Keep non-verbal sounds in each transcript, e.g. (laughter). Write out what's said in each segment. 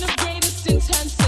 kind of greatest intensity.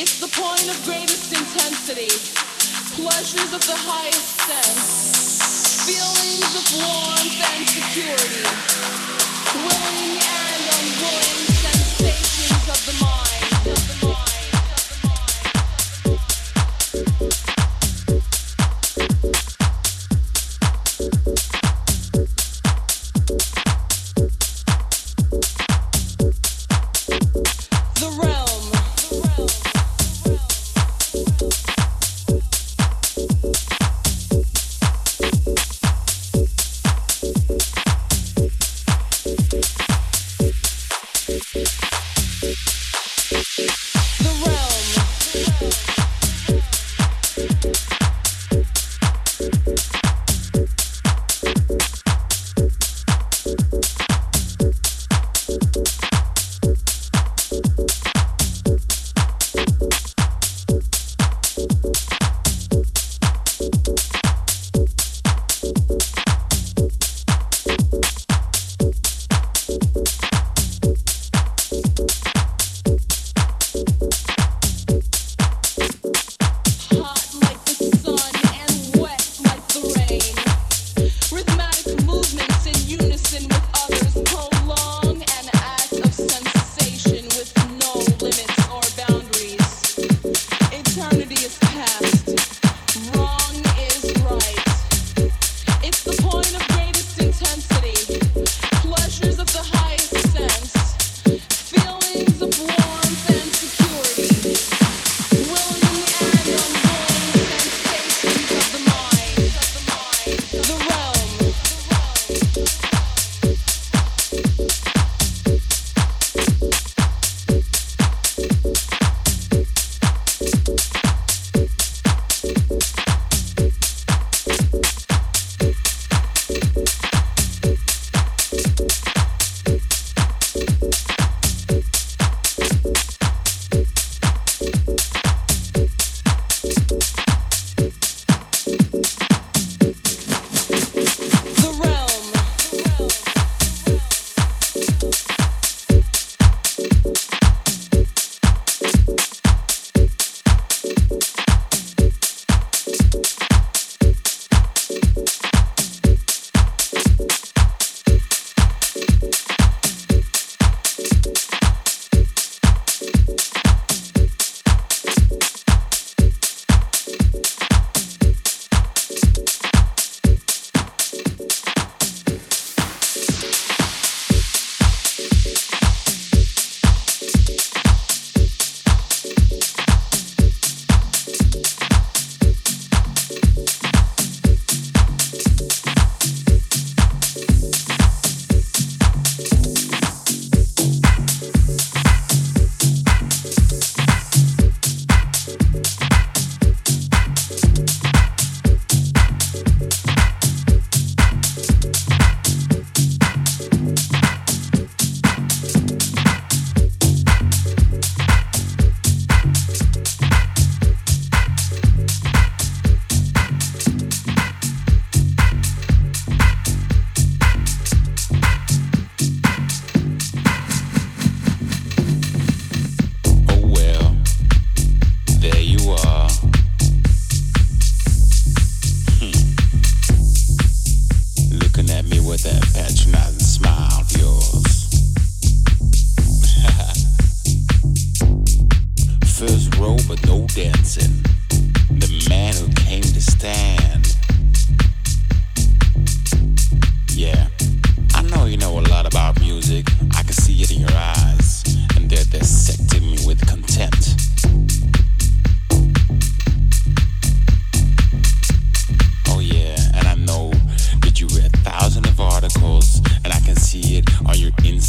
It's the point of greatest intensity, pleasures of the highest sense, feelings of warmth and security, willing and unwilling sensations of the mind.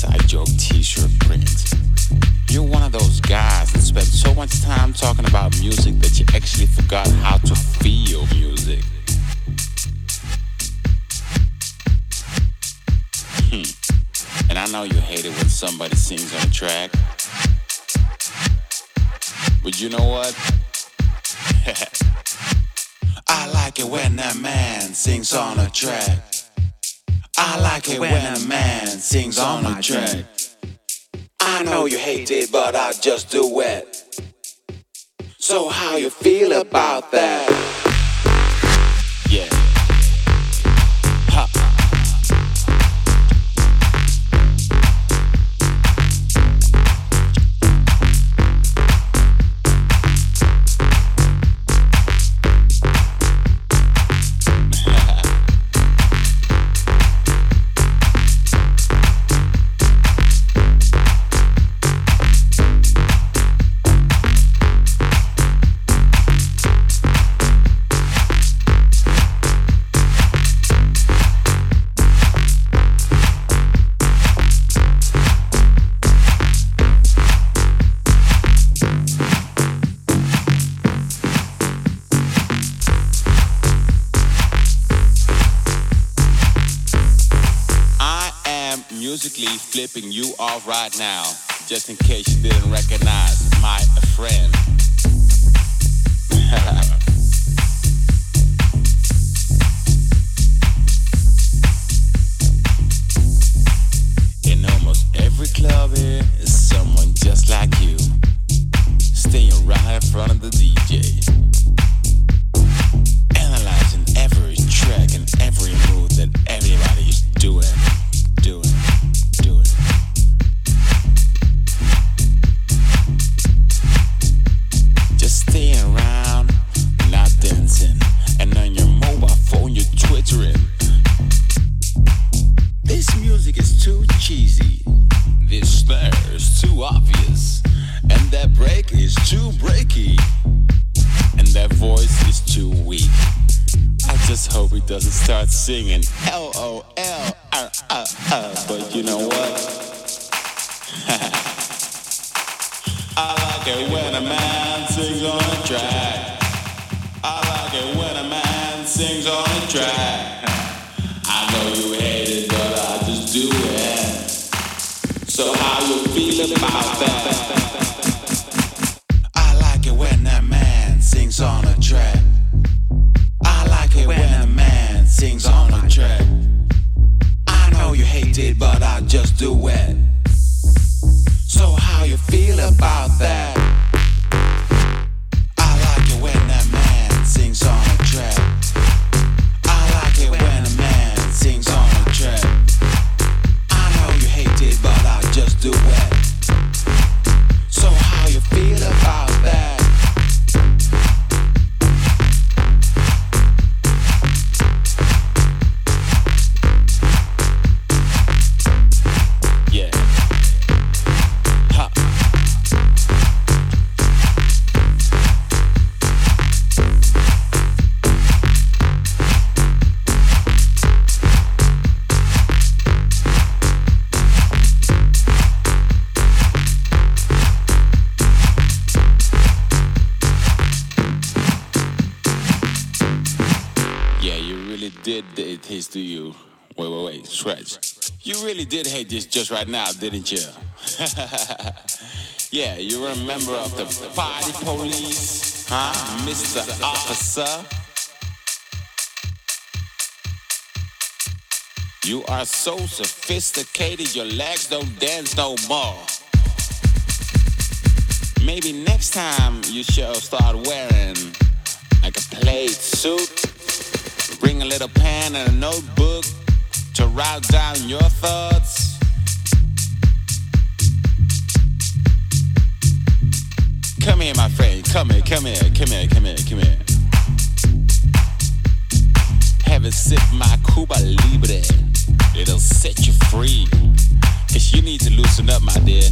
inside joke t-shirt print. You're one of those guys that spend so much time talking about music that you actually forgot how to feel music. Hmm. and I know you hate it when somebody sings on a track. But you know what? (laughs) I like it when that man sings on a track. I like it when a man sings on my track. I know you hate it, but I just do it. So how you feel about that? just in case. this just right now, didn't you? (laughs) yeah, you remember a member of the party police, huh, Mr. Officer? You are so sophisticated, your legs don't dance no more. Maybe next time you should start wearing like a plaid suit. Bring a little pen and a notebook to write down your thoughts. Come here, come here, come here, come here, come here. Have a sip my Cuba Libre. It'll set you free. Cause you need to loosen up, my dear.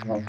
Thank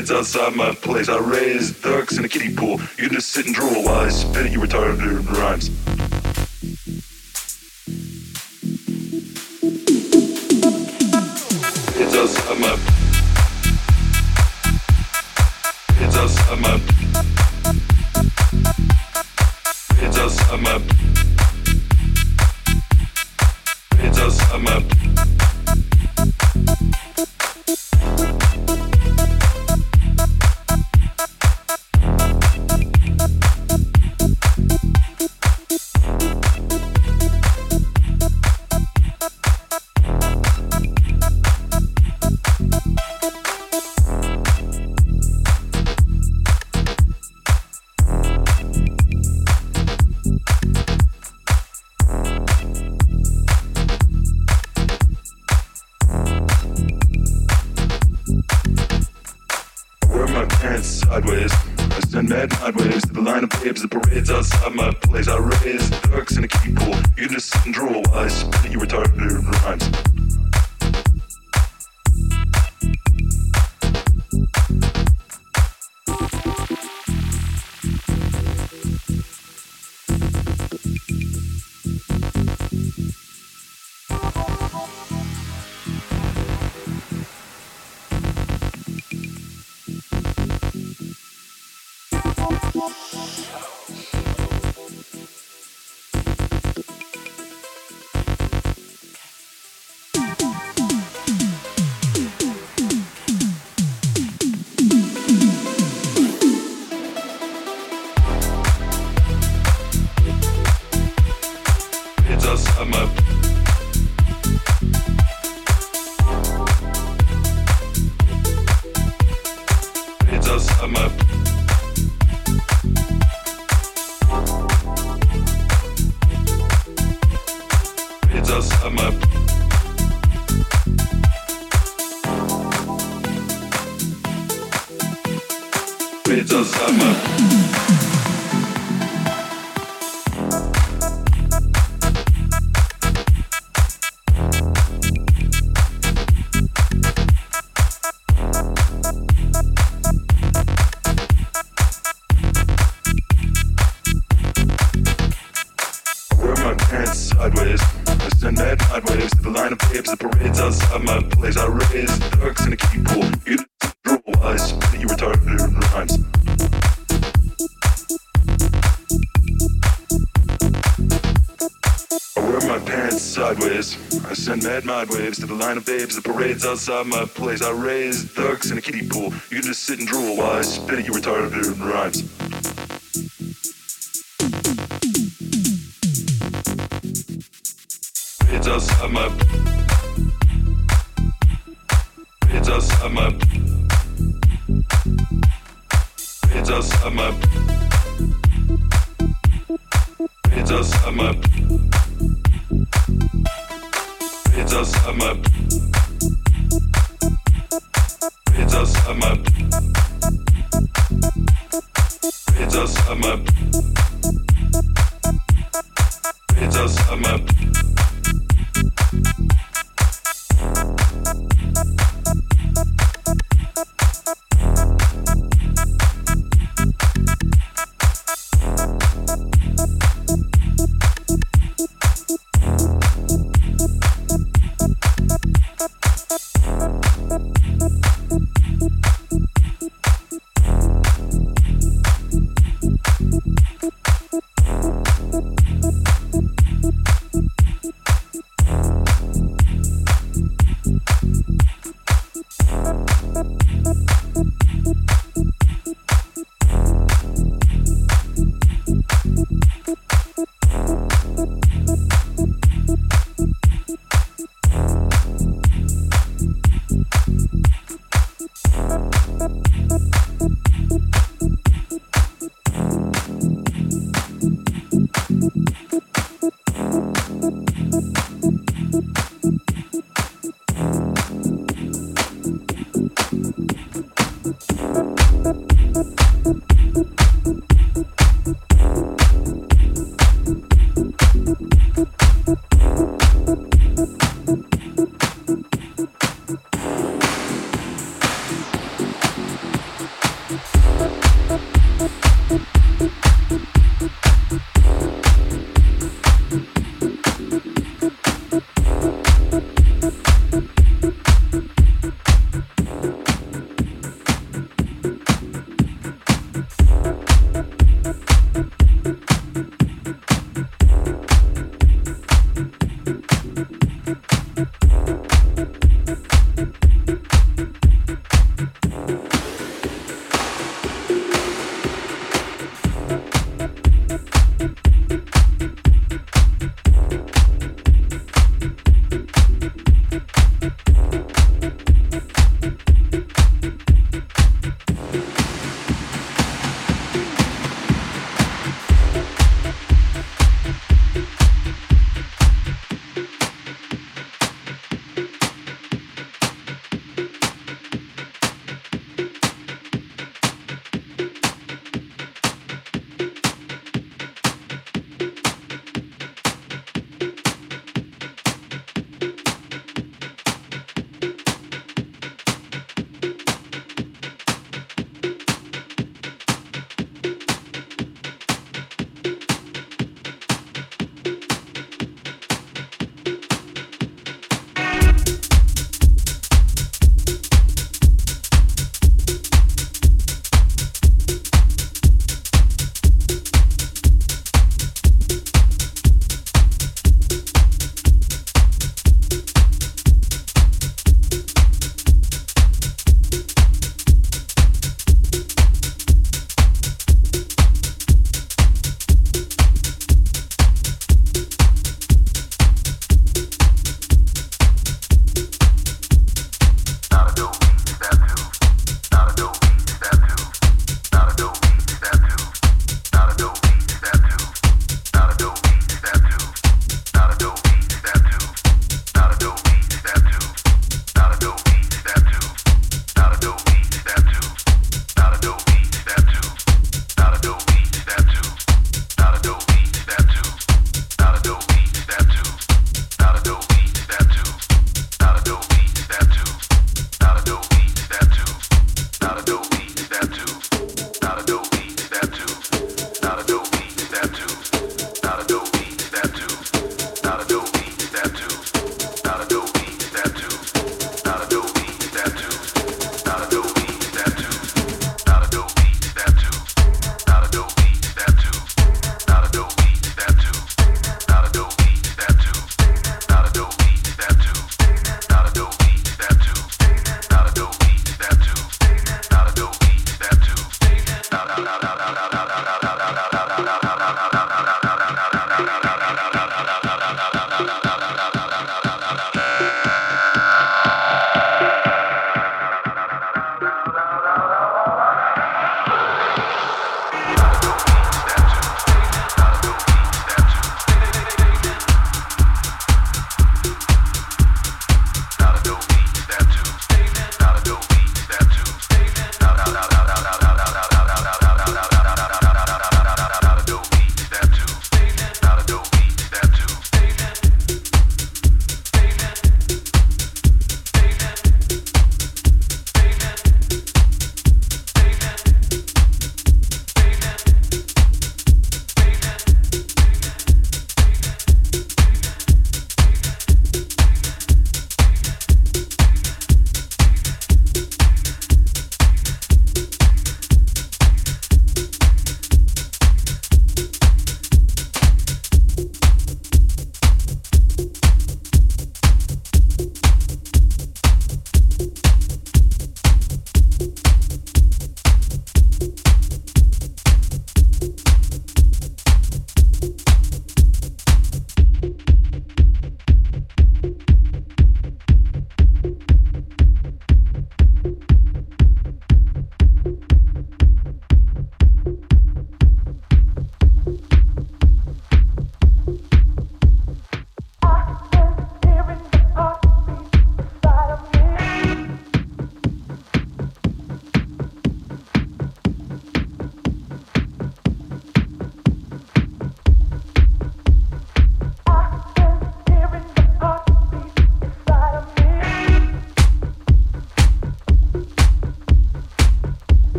It's outside my place. I raised cause I'm up. waves to the line of babes. The parade's outside my place. I raise ducks in a kiddie pool. You can just sit and drool while I spit at you retarded rhymes. It's outside my. It's outside my. It's outside my. It's outside my. Peter Sommer. Peter Sommer.